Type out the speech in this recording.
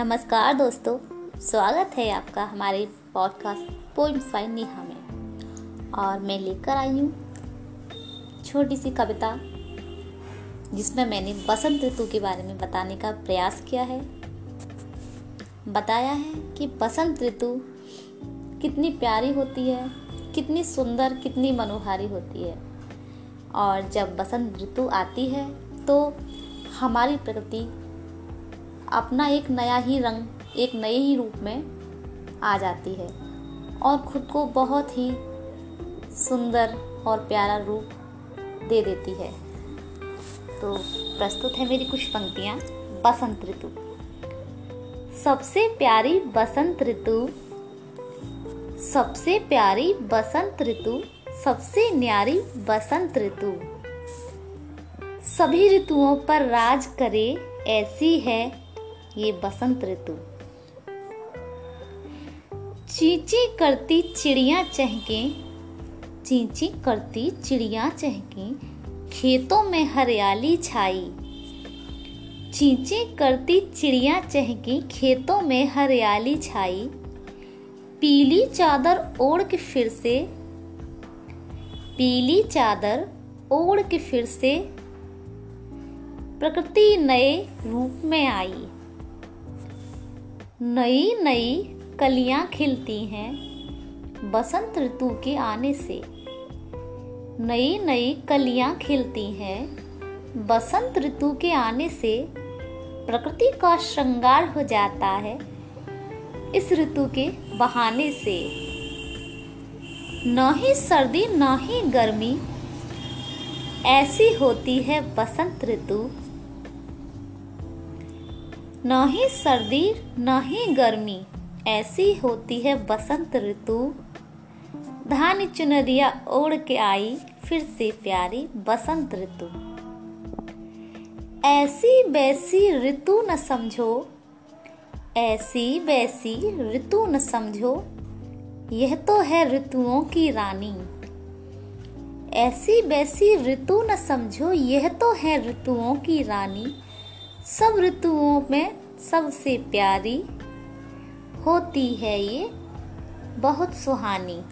नमस्कार दोस्तों, स्वागत है आपका हमारे पॉडकास्ट पोइम्स बाय नेहा में। और मैं लेकर आई हूँ छोटी सी कविता, जिसमें मैंने बसंत ऋतु के बारे में बताने का प्रयास किया है। बताया है कि बसंत ऋतु कितनी प्यारी होती है, कितनी सुंदर, कितनी मनोहारी होती है। और जब बसंत ऋतु आती है तो हमारी प्रकृति अपना एक नया ही रंग, एक नए ही रूप में आ जाती है और खुद को बहुत ही सुंदर और प्यारा रूप दे देती है। तो प्रस्तुत है मेरी कुछ पंक्तियाँ। बसंत ऋतु। सबसे प्यारी बसंत ऋतु, सबसे प्यारी बसंत ऋतु, सबसे न्यारी बसंत ऋतु। सभी ऋतुओं पर राज करे ऐसी है ये बसंत ऋतु। चींची करती चिड़िया चहके, चींची करती चिड़िया चहके, खेतों में हरियाली छाई। चींची करती चिड़िया चहकी, खेतों में हरियाली छाई। पीली चादर ओढ़ के फिर से, पीली चादर ओढ़ के फिर से, प्रकृति नए रूप में आई। नई नई कलियाँ खिलती हैं बसंत ऋतु के आने से। नई नई कलियाँ खिलती हैं बसंत ऋतु के आने से प्रकृति का श्रृंगार हो जाता है इस ऋतु के बहाने से। न ही सर्दी, न ही गर्मी, ऐसी होती है बसंत ऋतु न ही सर्दी, न ही गर्मी। ऐसी होती है बसंत ऋतु। धान चुनरिया ओढ़ के आई, फिर से प्यारी बसंत ऋतु। ऐसी वैसी ऋतु न समझो, ऐसी वैसी ऋतु न समझो, यह तो है ऋतुओं की रानी। ऐसी वैसी ऋतु न समझो, यह तो है ऋतुओं की रानी। सब ऋतुओं में सबसे प्यारी होती है ये बहुत सुहानी।